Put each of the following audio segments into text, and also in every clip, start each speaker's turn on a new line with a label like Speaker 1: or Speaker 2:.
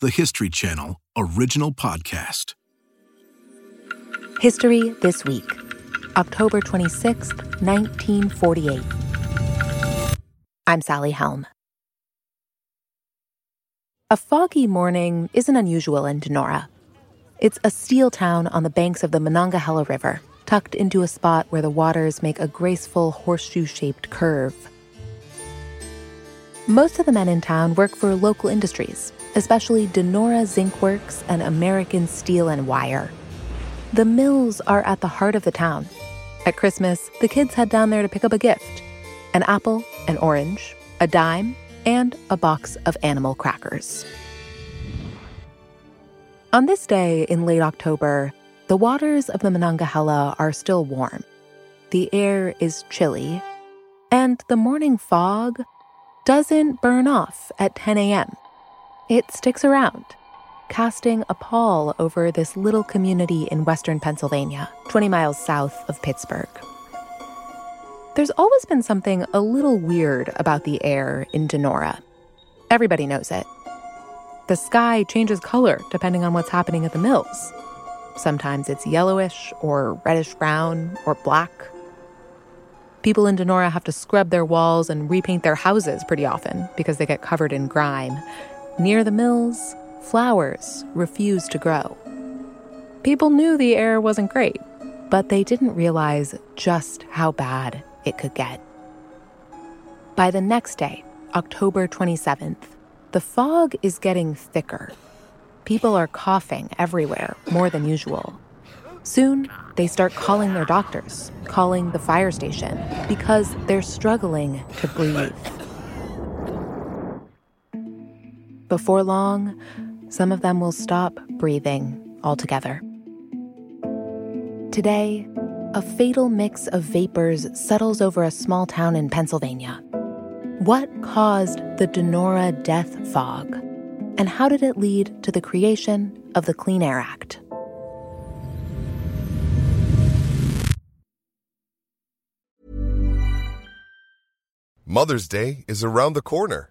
Speaker 1: the History Channel original podcast.
Speaker 2: History This Week, October 26th, 1948. I'm Sally Helm. A foggy morning isn't unusual in Donora. It's a steel town on the banks of the Monongahela River, tucked into a spot where the waters make a graceful horseshoe shaped curve. Most of the men in town work for local industries, especially Donora Zinc Works and American Steel and Wire. The mills are at the heart of the town. At Christmas, the kids head down there to pick up a gift an apple, an orange, a dime, and a box of animal crackers. On this day in late October, the waters of the Monongahela are still warm. The air is chilly, and the morning fog doesn't burn off at 10 a.m. It sticks around, casting a pall over this little community in western Pennsylvania, 20 miles south of Pittsburgh. There's always been something a little weird about the air in Donora. Everybody knows it. The sky changes color depending on what's happening at the mills. Sometimes it's yellowish or reddish brown or black. People in Donora have to scrub their walls and repaint their houses pretty often because they get covered in grime. Near the mills, flowers refuse to grow. People knew the air wasn't great, but they didn't realize just how bad it could get. By the next day, October 27th, the fog is getting thicker. People are coughing everywhere, more than usual. Soon, they start calling their doctors, calling the fire station, because they're struggling to breathe. Before long, some of them will stop breathing altogether. Today, a fatal mix of vapors settles over a small town in Pennsylvania. What caused the Donora death fog? And how did it lead to the creation of the Clean Air Act?
Speaker 3: Mother's Day is around the corner.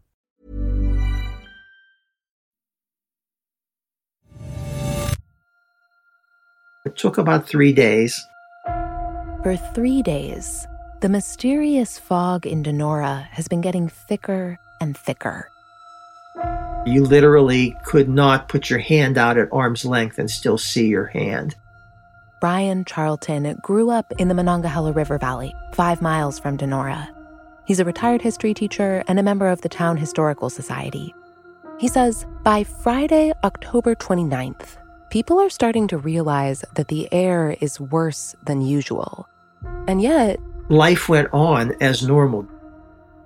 Speaker 4: It took about three days.
Speaker 2: For three days, the mysterious fog in Donora has been getting thicker and thicker.
Speaker 4: You literally could not put your hand out at arm's length and still see your hand.
Speaker 2: Brian Charlton grew up in the Monongahela River Valley, five miles from Donora. He's a retired history teacher and a member of the Town Historical Society. He says by Friday, October 29th, people are starting to realize that the air is worse than usual. And yet,
Speaker 4: life went on as normal.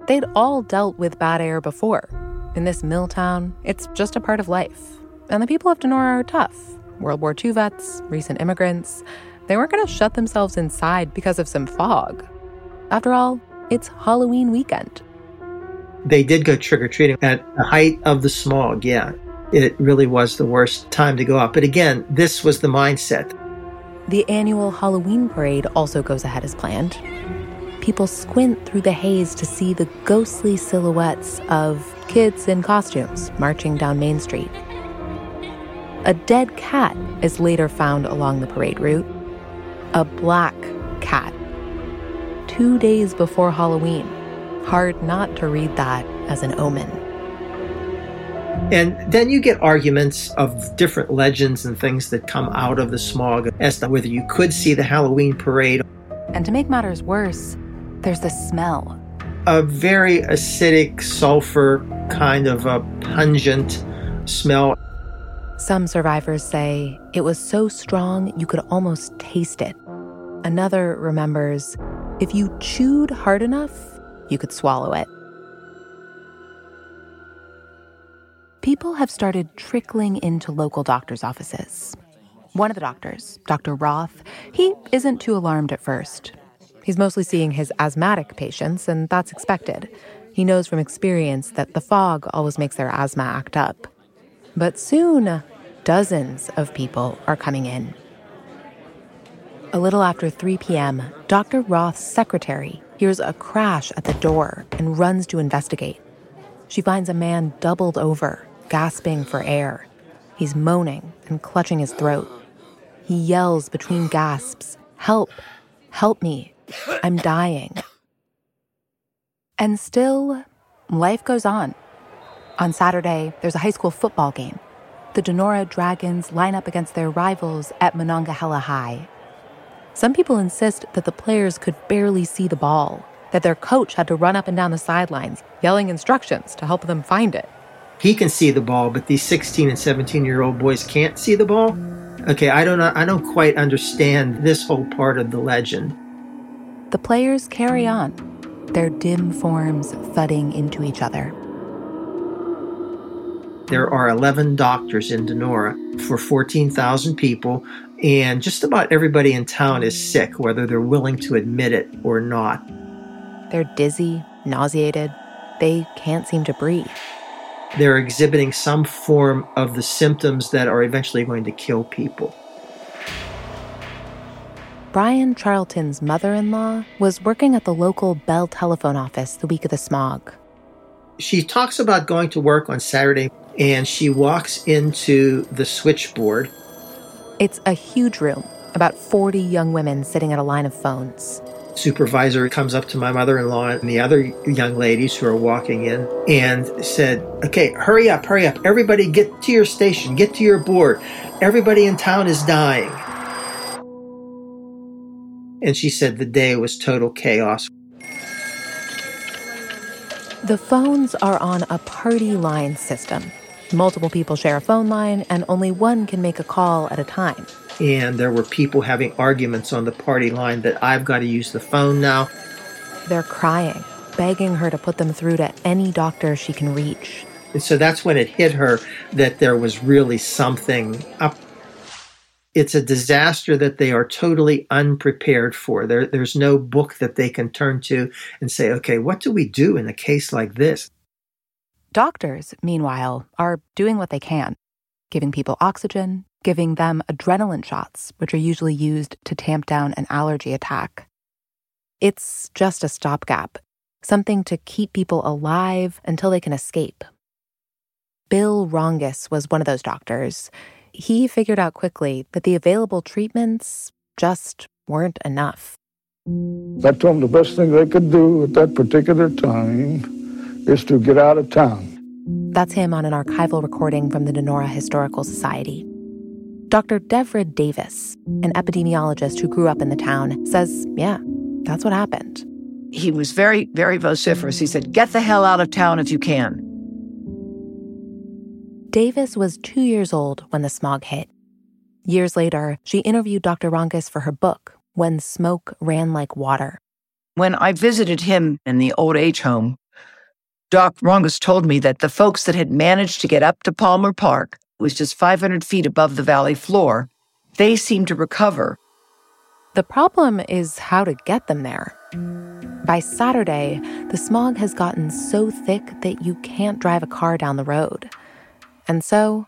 Speaker 2: They'd all dealt with bad air before. In this mill town, it's just a part of life. And the people of Donora are tough. World War II vets, recent immigrants. They weren't going to shut themselves inside because of some fog. After all, it's Halloween weekend.
Speaker 4: They did go trick or treating at the height of the smog, yeah. It really was the worst time to go out. But again, this was the mindset.
Speaker 2: The annual Halloween parade also goes ahead as planned people squint through the haze to see the ghostly silhouettes of kids in costumes marching down Main Street. A dead cat is later found along the parade route. A black cat. Two days before Halloween. Hard not to read that as an omen.
Speaker 4: And then you get arguments of different legends and things that come out of the smog as to whether you could see the Halloween parade.
Speaker 2: And to make matters worse, there's the smell.
Speaker 4: A very acidic, sulfur kind of a pungent smell.
Speaker 2: Some survivors say it was so strong you could almost taste it. Another remembers if you chewed hard enough, you could swallow it. People have started trickling into local doctors' offices. One of the doctors, Dr. Roth, he isn't too alarmed at first. He's mostly seeing his asthmatic patients, and that's expected. He knows from experience that the fog always makes their asthma act up. But soon, dozens of people are coming in. A little after 3 p.m., Dr. Roth's secretary hears a crash at the door and runs to investigate. She finds a man doubled over, gasping for air. He's moaning and clutching his throat. He yells between gasps, Help! Help me! I'm dying. And still, life goes on. On Saturday, there's a high school football game. The Donora Dragons line up against their rivals at Monongahela High. Some people insist that the players could barely see the ball, that their coach had to run up and down the sidelines, yelling instructions to help them find it.
Speaker 4: He can see the ball, but these 16 and 17 year old boys can't see the ball. Okay, I don't I don't quite understand this whole part of the legend.
Speaker 2: The players carry on, their dim forms thudding into each other.
Speaker 4: There are 11 doctors in Donora for 14,000 people, and just about everybody in town is sick, whether they're willing to admit it or not.
Speaker 2: They're dizzy, nauseated, they can't seem to breathe.
Speaker 4: They're exhibiting some form of the symptoms that are eventually going to kill people.
Speaker 2: Brian Charlton's mother in law was working at the local Bell telephone office the week of the smog.
Speaker 4: She talks about going to work on Saturday and she walks into the switchboard.
Speaker 2: It's a huge room, about 40 young women sitting at a line of phones.
Speaker 4: Supervisor comes up to my mother in law and the other young ladies who are walking in and said, Okay, hurry up, hurry up. Everybody get to your station, get to your board. Everybody in town is dying. And she said the day was total chaos.
Speaker 2: The phones are on a party line system. Multiple people share a phone line, and only one can make a call at a time.
Speaker 4: And there were people having arguments on the party line that I've got to use the phone now.
Speaker 2: They're crying, begging her to put them through to any doctor she can reach.
Speaker 4: And so that's when it hit her that there was really something up. It's a disaster that they are totally unprepared for. There, there's no book that they can turn to and say, okay, what do we do in a case like this?
Speaker 2: Doctors, meanwhile, are doing what they can, giving people oxygen, giving them adrenaline shots, which are usually used to tamp down an allergy attack. It's just a stopgap, something to keep people alive until they can escape. Bill Rongus was one of those doctors. He figured out quickly that the available treatments just weren't enough.
Speaker 5: I told them the best thing they could do at that particular time is to get out of town.
Speaker 2: That's him on an archival recording from the Donora Historical Society. Dr. Devra Davis, an epidemiologist who grew up in the town, says, yeah, that's what happened.
Speaker 6: He was very, very vociferous. He said, Get the hell out of town if you can.
Speaker 2: Davis was two years old when the smog hit. Years later, she interviewed Dr. Rongus for her book, When Smoke Ran Like Water.
Speaker 6: When I visited him in the old age home, Doc Rongus told me that the folks that had managed to get up to Palmer Park was just 500 feet above the valley floor. They seemed to recover.
Speaker 2: The problem is how to get them there. By Saturday, the smog has gotten so thick that you can't drive a car down the road. And so.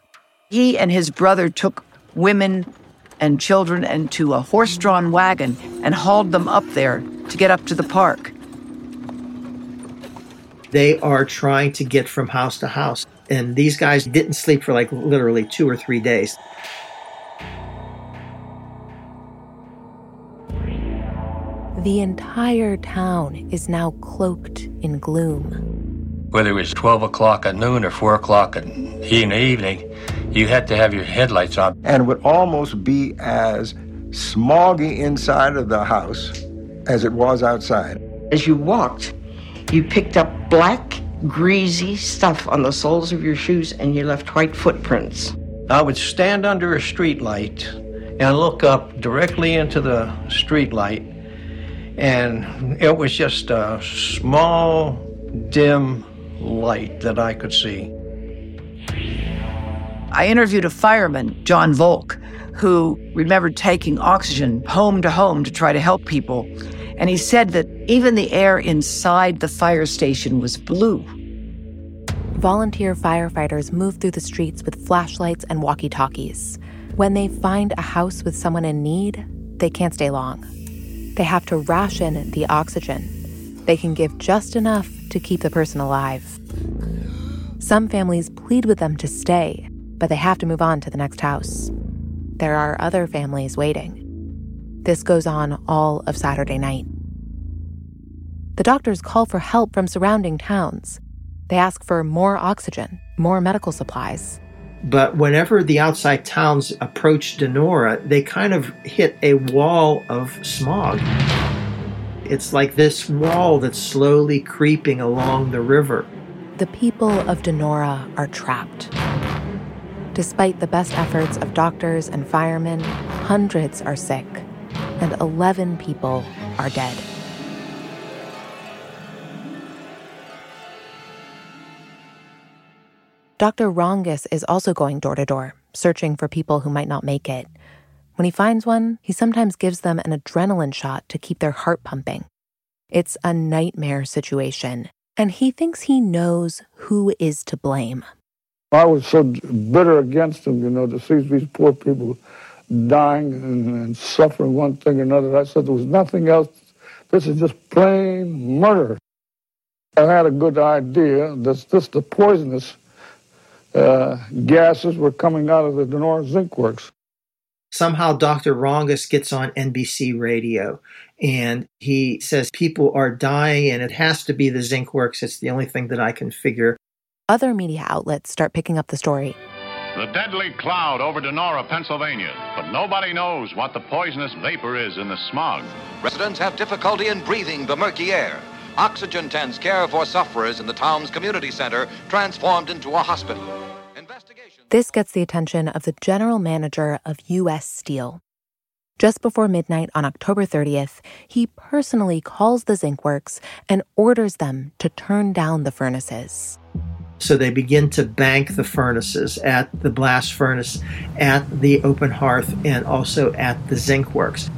Speaker 6: He and his brother took women and children into a horse drawn wagon and hauled them up there to get up to the park.
Speaker 4: They are trying to get from house to house. And these guys didn't sleep for like literally two or three days.
Speaker 2: The entire town is now cloaked in gloom.
Speaker 7: Whether it was 12 o'clock at noon or 4 o'clock in the evening, you had to have your headlights on.
Speaker 5: And it would almost be as smoggy inside of the house as it was outside.
Speaker 8: As you walked, you picked up black, greasy stuff on the soles of your shoes and you left white footprints.
Speaker 9: I would stand under a street light and look up directly into the street light, and it was just a small, dim light that I could see.
Speaker 6: I interviewed a fireman, John Volk, who remembered taking oxygen home to home to try to help people. And he said that even the air inside the fire station was blue.
Speaker 2: Volunteer firefighters move through the streets with flashlights and walkie talkies. When they find a house with someone in need, they can't stay long. They have to ration the oxygen. They can give just enough to keep the person alive. Some families plead with them to stay, but they have to move on to the next house. There are other families waiting. This goes on all of Saturday night. The doctors call for help from surrounding towns. They ask for more oxygen, more medical supplies.
Speaker 4: But whenever the outside towns approach Donora, they kind of hit a wall of smog. It's like this wall that's slowly creeping along the river.
Speaker 2: The people of Donora are trapped. Despite the best efforts of doctors and firemen, hundreds are sick, and 11 people are dead. Dr. Rongus is also going door to door, searching for people who might not make it. When he finds one, he sometimes gives them an adrenaline shot to keep their heart pumping. It's a nightmare situation, and he thinks he knows who is to blame.
Speaker 10: I was so bitter against him, you know, to see these poor people dying and, and, suffering one thing or another. I said there was nothing else. This is just plain murder. I had a good idea that this the poisonous uh, gases were coming out of the Donora Zinc Works.
Speaker 4: Somehow Dr. Rongus gets on NBC radio and he says people are dying and it has to be the zinc works. It's the only thing that I can figure
Speaker 2: other media outlets start picking up the story.
Speaker 11: The deadly cloud over Donora, Pennsylvania, but nobody knows what the poisonous vapor is in the smog.
Speaker 12: Residents have difficulty in breathing the murky air. Oxygen tents care for sufferers in the town's community center, transformed into a hospital.
Speaker 2: This gets the attention of the general manager of U.S. Steel. Just before midnight on October 30th, he personally calls the zinc works and orders them to turn down the furnaces.
Speaker 4: So they begin to bank the furnaces at the blast furnace, at the open hearth, and also at the zinc works.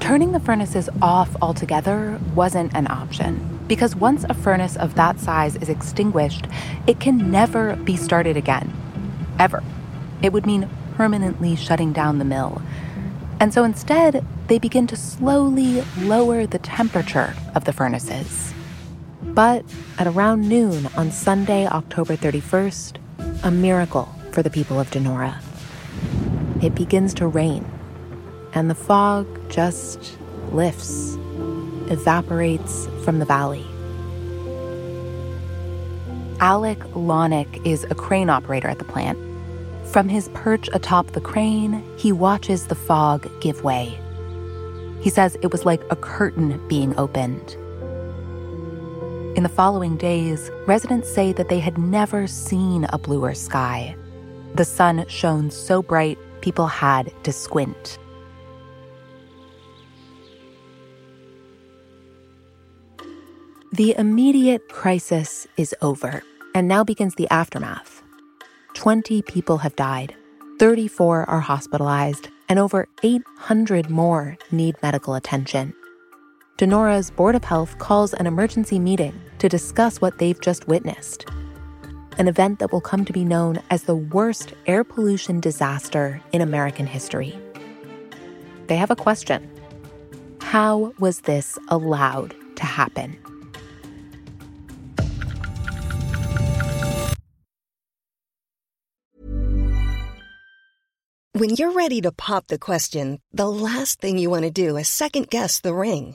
Speaker 2: Turning the furnaces off altogether wasn't an option because once a furnace of that size is extinguished, it can never be started again. Ever. It would mean permanently shutting down the mill. And so instead, they begin to slowly lower the temperature of the furnaces. But at around noon on Sunday, October 31st, a miracle for the people of Donora. It begins to rain, and the fog just lifts, evaporates from the valley. Alec Lonick is a crane operator at the plant. From his perch atop the crane, he watches the fog give way. He says it was like a curtain being opened in the following days, residents say that they had never seen a bluer sky. The sun shone so bright, people had to squint. The immediate crisis is over, and now begins the aftermath. 20 people have died, 34 are hospitalized, and over 800 more need medical attention. Donora's Board of Health calls an emergency meeting to discuss what they've just witnessed. An event that will come to be known as the worst air pollution disaster in American history. They have a question How was this allowed to happen?
Speaker 13: When you're ready to pop the question, the last thing you want to do is second guess the ring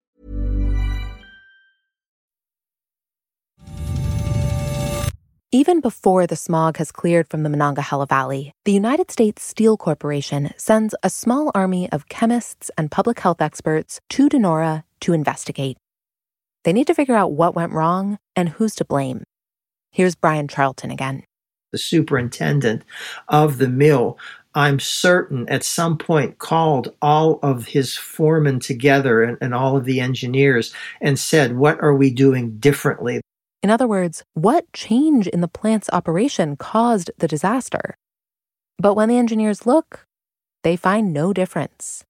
Speaker 2: Even before the smog has cleared from the Monongahela Valley, the United States Steel Corporation sends a small army of chemists and public health experts to Donora to investigate. They need to figure out what went wrong and who's to blame. Here's Brian Charlton again.
Speaker 4: The superintendent of the mill, I'm certain, at some point called all of his foremen together and, and all of the engineers and said, What are we doing differently?
Speaker 2: In other words, what change in the plant's operation caused the disaster? But when the engineers look, they find no difference.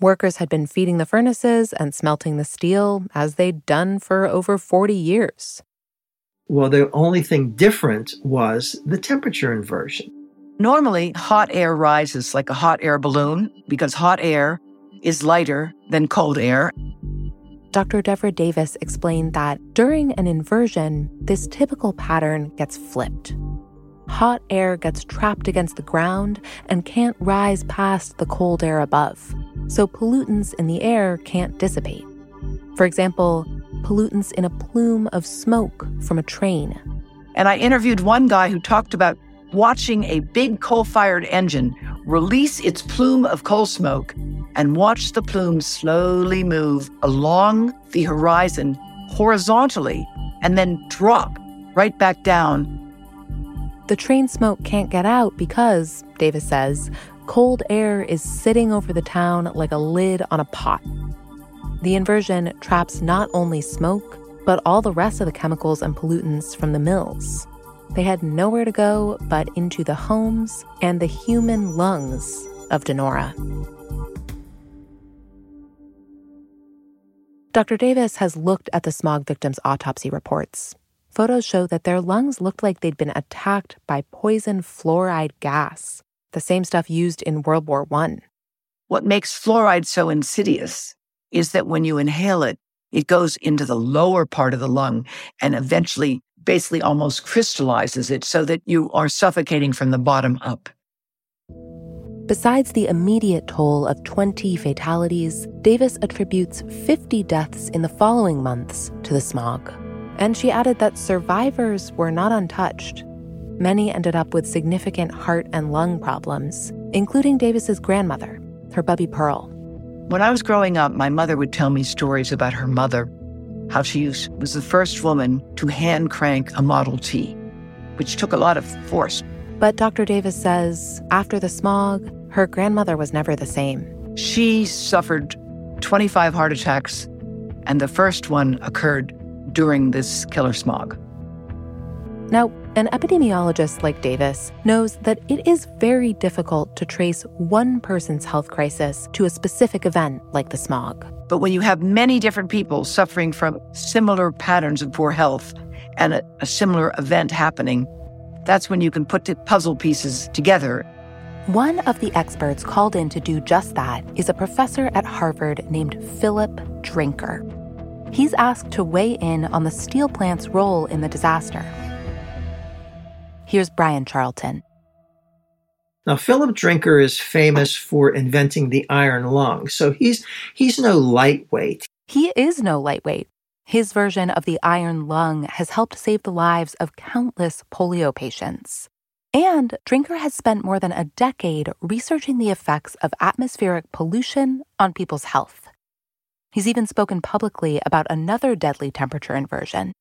Speaker 2: Workers had been feeding the furnaces and smelting the steel as they'd done for over 40 years.
Speaker 4: Well, the only thing different was the temperature inversion.
Speaker 6: Normally, hot air rises like a hot air balloon because hot air is lighter than cold air.
Speaker 2: Dr. Devra Davis explained that during an inversion, this typical pattern gets flipped. Hot air gets trapped against the ground and can't rise past the cold air above, so pollutants in the air can't dissipate. For example, pollutants in a plume of smoke from a train.
Speaker 6: And I interviewed one guy who talked about watching a big coal fired engine release its plume of coal smoke and watch the plume slowly move along the horizon horizontally and then drop right back down.
Speaker 2: The train smoke can't get out because, Davis says, cold air is sitting over the town like a lid on a pot. The inversion traps not only smoke, but all the rest of the chemicals and pollutants from the mills. They had nowhere to go but into the homes and the human lungs of Donora. Dr. Davis has looked at the smog victims' autopsy reports. Photos show that their lungs looked like they'd been attacked by poison fluoride gas, the same stuff used in World War I.
Speaker 6: What makes fluoride so insidious is that when you inhale it, it goes into the lower part of the lung and eventually basically almost crystallizes it so that you are suffocating from the bottom up.
Speaker 2: Besides the immediate toll of 20 fatalities, Davis attributes 50 deaths in the following months to the smog. And she added that survivors were not untouched. Many ended up with significant heart and lung problems, including Davis's grandmother, her Bubby Pearl.
Speaker 6: When I was growing up, my mother would tell me stories about her mother, how she was the first woman to hand crank a Model T, which took a lot of force.
Speaker 2: But Dr. Davis says after the smog, her grandmother was never the same.
Speaker 6: She suffered 25 heart attacks, and the first one occurred during this killer smog.
Speaker 2: Now, an epidemiologist like Davis knows that it is very difficult to trace one person's health crisis to a specific event like the smog.
Speaker 6: But when you have many different people suffering from similar patterns of poor health and a, a similar event happening, that's when you can put the puzzle pieces together.
Speaker 2: One of the experts called in to do just that is a professor at Harvard named Philip Drinker. He's asked to weigh in on the steel plant's role in the disaster. Here's Brian Charlton.
Speaker 4: Now, Philip Drinker is famous for inventing the iron lung, so he's he's no lightweight.
Speaker 2: He is no lightweight. His version of the iron lung has helped save the lives of countless polio patients. And Drinker has spent more than a decade researching the effects of atmospheric pollution on people's health. He's even spoken publicly about another deadly temperature inversion,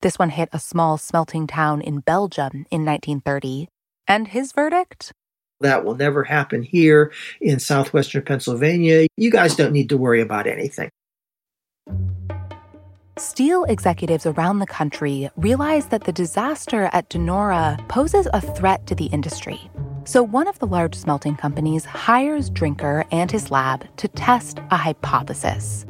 Speaker 2: this one hit a small smelting town in Belgium in 1930. And his verdict?
Speaker 4: That will never happen here in southwestern Pennsylvania. You guys don't need to worry about anything.
Speaker 2: Steel executives around the country realize that the disaster at Donora poses a threat to the industry. So, one of the large smelting companies hires Drinker and his lab to test a hypothesis.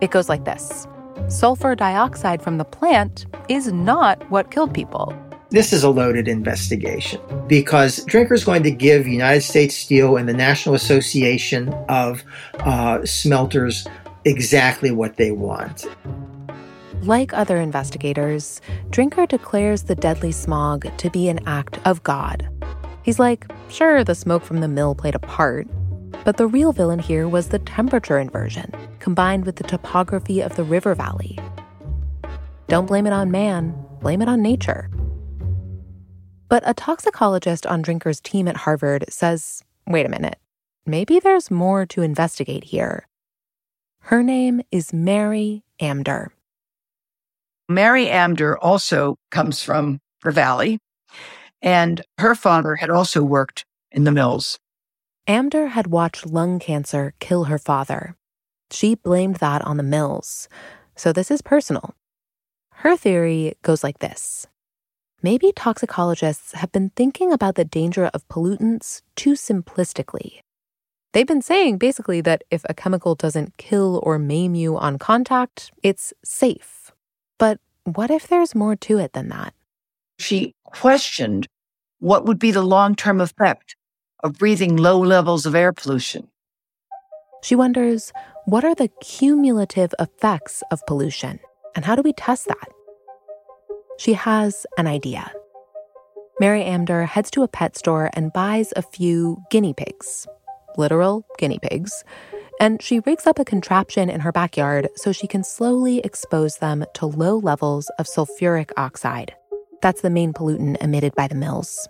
Speaker 2: It goes like this sulfur dioxide from the plant is not what killed people.
Speaker 4: This is a loaded investigation because Drinker is going to give United States Steel and the National Association of uh, Smelters exactly what they want.
Speaker 2: Like other investigators, Drinker declares the deadly smog to be an act of God. He's like, sure, the smoke from the mill played a part, but the real villain here was the temperature inversion, combined with the topography of the river valley. Don't blame it on man, blame it on nature. But a toxicologist on Drinker's team at Harvard says wait a minute, maybe there's more to investigate here. Her name is Mary Amdur.
Speaker 6: Mary Amdur also comes from the valley, and her father had also worked in the mills.
Speaker 2: Amdur had watched lung cancer kill her father. She blamed that on the mills. So this is personal. Her theory goes like this maybe toxicologists have been thinking about the danger of pollutants too simplistically. They've been saying basically that if a chemical doesn't kill or maim you on contact, it's safe. But what if there's more to it than that?
Speaker 6: She questioned what would be the long term effect of breathing low levels of air pollution.
Speaker 2: She wonders what are the cumulative effects of pollution and how do we test that? she has an idea. Mary Amdur heads to a pet store and buys a few guinea pigs, literal guinea pigs, and she rigs up a contraption in her backyard so she can slowly expose them to low levels of sulfuric oxide. That's the main pollutant emitted by the mills.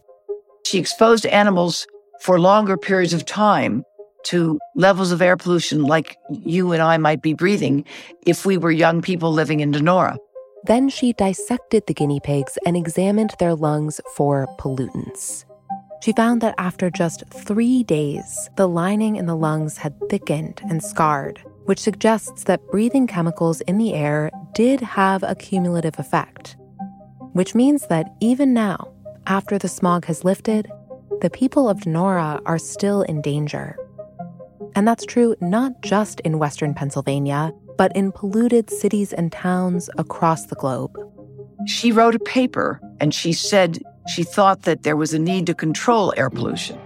Speaker 6: She exposed animals for longer periods of time to levels of air pollution like you and I might be breathing if we were young people living in Donora.
Speaker 2: Then she dissected the guinea pigs and examined their lungs for pollutants. She found that after just three days, the lining in the lungs had thickened and scarred, which suggests that breathing chemicals in the air did have a cumulative effect. Which means that even now, after the smog has lifted, the people of Donora are still in danger. And that's true not just in Western Pennsylvania, but in polluted cities and towns across the globe.
Speaker 6: She wrote a paper and she said she thought that there was a need to control air pollution.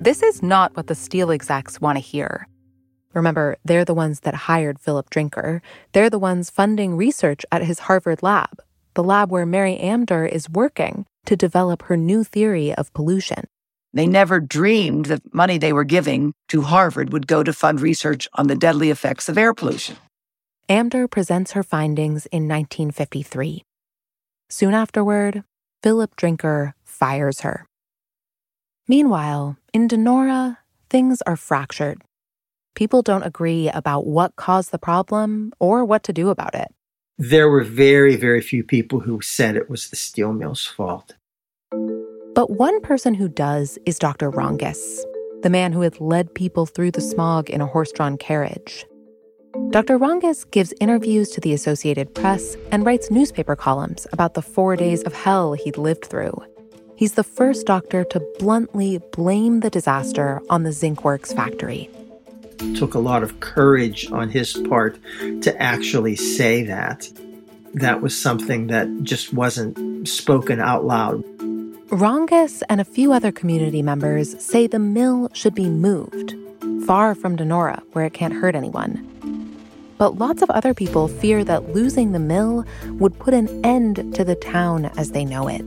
Speaker 2: This is not what the steel execs want to hear. Remember, they're the ones that hired Philip Drinker. They're the ones funding research at his Harvard lab, the lab where Mary Amdur is working to develop her new theory of pollution.
Speaker 6: They never dreamed that money they were giving to Harvard would go to fund research on the deadly effects of air pollution.
Speaker 2: Amdur presents her findings in 1953. Soon afterward, Philip Drinker fires her. Meanwhile, in Donora, things are fractured. People don't agree about what caused the problem or what to do about it.
Speaker 4: There were very, very few people who said it was the steel mill's fault.
Speaker 2: But one person who does is Dr. Rongus, the man who had led people through the smog in a horse drawn carriage. Dr. Rongus gives interviews to the Associated Press and writes newspaper columns about the four days of hell he'd lived through. He's the first doctor to bluntly blame the disaster on the Zinc Works factory.
Speaker 4: It took a lot of courage on his part to actually say that. That was something that just wasn't spoken out loud.
Speaker 2: Rongus and a few other community members say the mill should be moved, far from Donora, where it can't hurt anyone. But lots of other people fear that losing the mill would put an end to the town as they know it.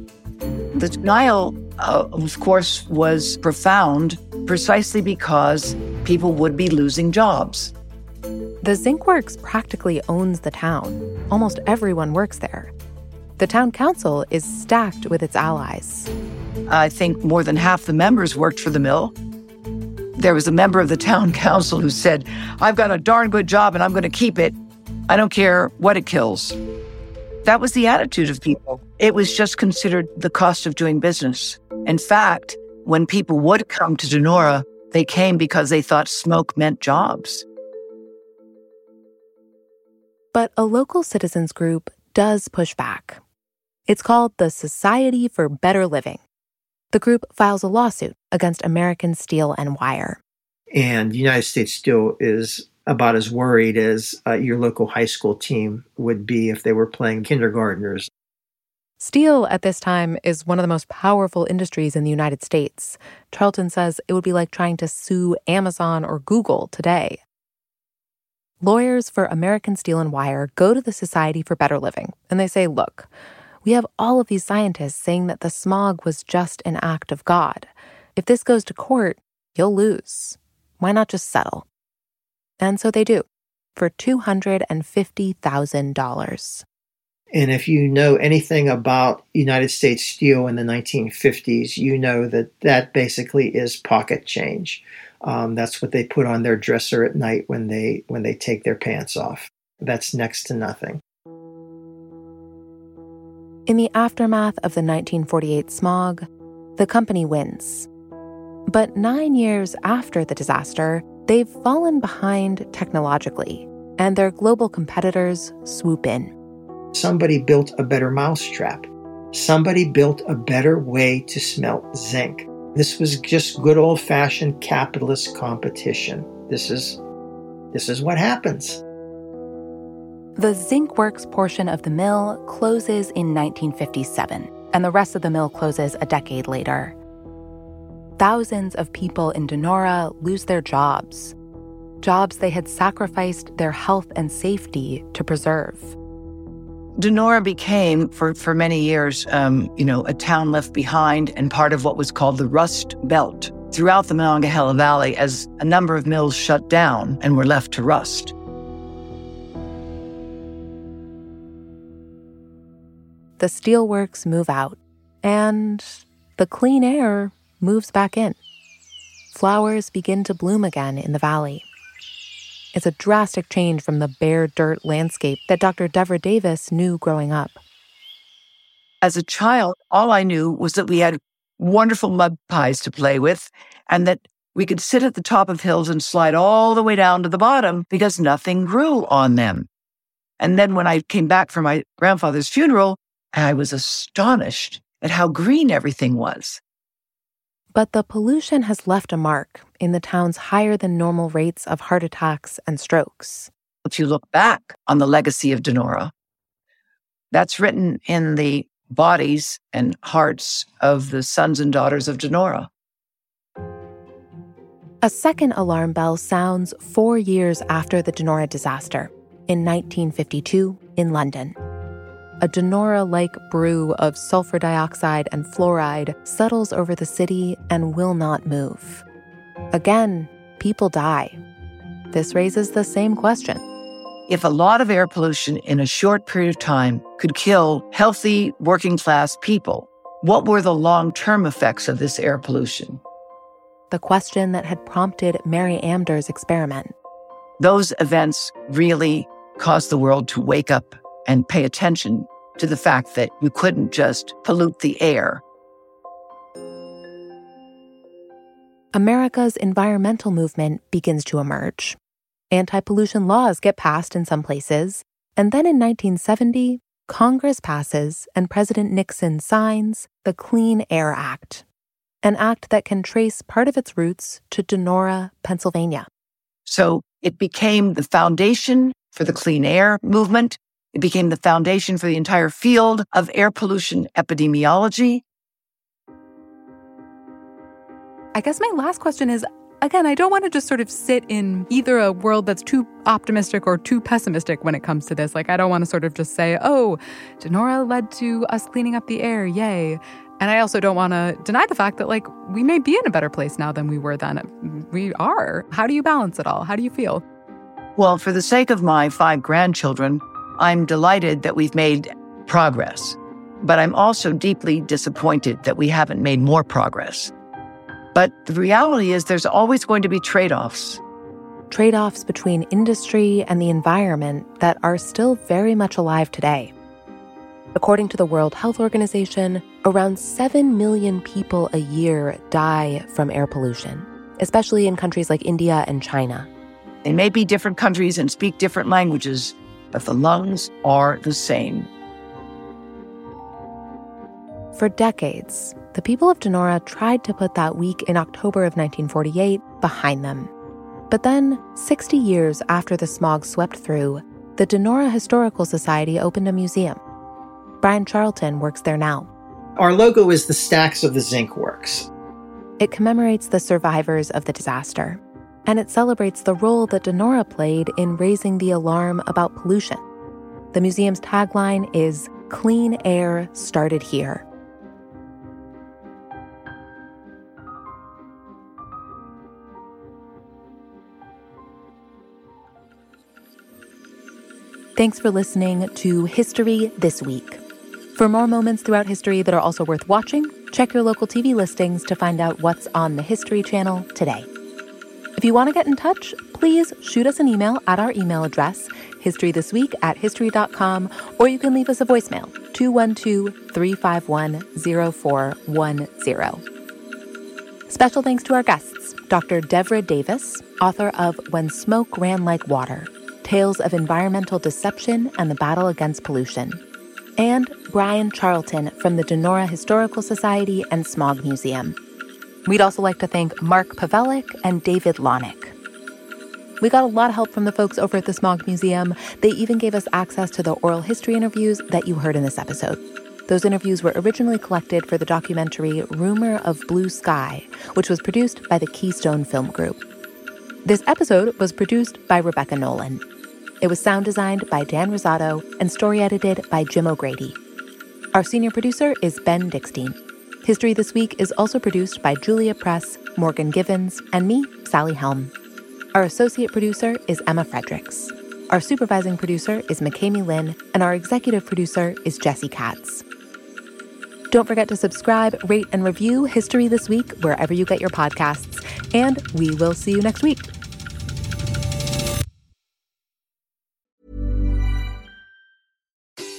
Speaker 6: The denial, uh, of course, was profound precisely because people would be losing jobs.
Speaker 2: The Zinc Works practically owns the town. Almost everyone works there. The town council is stacked with its allies.
Speaker 6: I think more than half the members worked for the mill. There was a member of the town council who said, I've got a darn good job and I'm going to keep it. I don't care what it kills. That was the attitude of people. It was just considered the cost of doing business. In fact, when people would come to Donora, they came because they thought smoke meant jobs.
Speaker 2: But a local citizens group does push back. It's called the Society for Better Living. The group files a lawsuit against American Steel and Wire.
Speaker 4: And United States Steel is about as worried as uh, your local high school team would be if they were playing kindergartners.
Speaker 2: Steel at this time is one of the most powerful industries in the United States. Charlton says it would be like trying to sue Amazon or Google today. Lawyers for American Steel and Wire go to the Society for Better Living and they say, look, we have all of these scientists saying that the smog was just an act of God. If this goes to court, you'll lose. Why not just settle? And so they do for $250,000.
Speaker 4: And if you know anything about United States Steel in the 1950s, you know that that basically is pocket change. Um, that's what they put on their dresser at night when they when they take their pants off. That's next to nothing.
Speaker 2: In the aftermath of the 1948 smog, the company wins. But nine years after the disaster, they've fallen behind technologically, and their global competitors swoop in.
Speaker 4: Somebody built a better mousetrap. Somebody built a better way to smelt zinc. This was just good old fashioned capitalist competition. This is this is what happens.
Speaker 2: The zinc works portion of the mill closes in 1957, and the rest of the mill closes a decade later. Thousands of people in Donora lose their jobs, jobs they had sacrificed their health and safety to preserve.
Speaker 6: Donora became, for, for many years, um, you know, a town left behind and part of what was called the Rust Belt throughout the Monongahela Valley as a number of mills shut down and were left to rust.
Speaker 2: The steelworks move out, and the clean air moves back in. Flowers begin to bloom again in the valley. It's a drastic change from the bare dirt landscape that Dr. Devra Davis knew growing up.
Speaker 6: As a child, all I knew was that we had wonderful mud pies to play with and that we could sit at the top of hills and slide all the way down to the bottom because nothing grew on them. And then when I came back from my grandfather's funeral, I was astonished at how green everything was.
Speaker 2: But the pollution has left a mark in the town's higher than normal rates of heart attacks and strokes.
Speaker 6: If you look back on the legacy of Donora, that's written in the bodies and hearts of the sons and daughters of Donora.
Speaker 2: A second alarm bell sounds four years after the Donora disaster in 1952 in London a Donora like brew of sulfur dioxide and fluoride settles over the city and will not move. Again, people die. This raises the same question.
Speaker 6: If a lot of air pollution in a short period of time could kill healthy working class people, what were the long term effects of this air pollution?
Speaker 2: The question that had prompted Mary Amdur's experiment.
Speaker 6: Those events really caused the world to wake up and pay attention to the fact that you couldn't just pollute the air.
Speaker 2: America's environmental movement begins to emerge. Anti pollution laws get passed in some places, and then in 1970, Congress passes and President Nixon signs the Clean Air Act, an act that can trace part of its roots to Donora, Pennsylvania.
Speaker 6: So it became the foundation for the clean air movement it became the foundation for the entire field of air pollution epidemiology.
Speaker 14: I guess my last question is again, I don't want to just sort of sit in either a world that's too optimistic or too pessimistic when it comes to this. Like, I don't want to sort of just say, oh, Donora led to us cleaning up the air, yay. And I also don't want to deny the fact that, like, we may be in a better place now than we were then. We are. How do you balance it all? How do you feel?
Speaker 6: Well, for the sake of my five grandchildren, I'm delighted that we've made progress, but I'm also deeply disappointed that we haven't made more progress. But the reality is, there's always going to be trade offs.
Speaker 2: Trade offs between industry and the environment that are still very much alive today. According to the World Health Organization, around 7 million people a year die from air pollution, especially in countries like India and China.
Speaker 6: They may be different countries and speak different languages, but the lungs are the same.
Speaker 2: For decades, the people of Donora tried to put that week in October of 1948 behind them. But then, 60 years after the smog swept through, the Donora Historical Society opened a museum. Brian Charlton works there now.
Speaker 4: Our logo is the stacks of the zinc works.
Speaker 2: It commemorates the survivors of the disaster, and it celebrates the role that Donora played in raising the alarm about pollution. The museum's tagline is Clean Air Started Here. Thanks for listening to History This Week. For more moments throughout history that are also worth watching, check your local TV listings to find out what's on the History Channel today. If you want to get in touch, please shoot us an email at our email address, historythisweek at history.com, or you can leave us a voicemail, 212 351 0410. Special thanks to our guests, Dr. Devra Davis, author of When Smoke Ran Like Water Tales of Environmental Deception and the Battle Against Pollution and Brian Charlton from the Donora Historical Society and Smog Museum. We'd also like to thank Mark Pavelik and David Lonick. We got a lot of help from the folks over at the Smog Museum. They even gave us access to the oral history interviews that you heard in this episode. Those interviews were originally collected for the documentary Rumor of Blue Sky, which was produced by the Keystone Film Group. This episode was produced by Rebecca Nolan. It was sound designed by Dan Rosato and story edited by Jim O'Grady. Our senior producer is Ben Dickstein. History This Week is also produced by Julia Press, Morgan Givens, and me, Sally Helm. Our associate producer is Emma Fredericks. Our supervising producer is McKamey Lynn, and our executive producer is Jesse Katz. Don't forget to subscribe, rate, and review History This Week wherever you get your podcasts. And we will see you next week.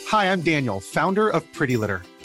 Speaker 15: Hi, I'm Daniel, founder of Pretty Litter.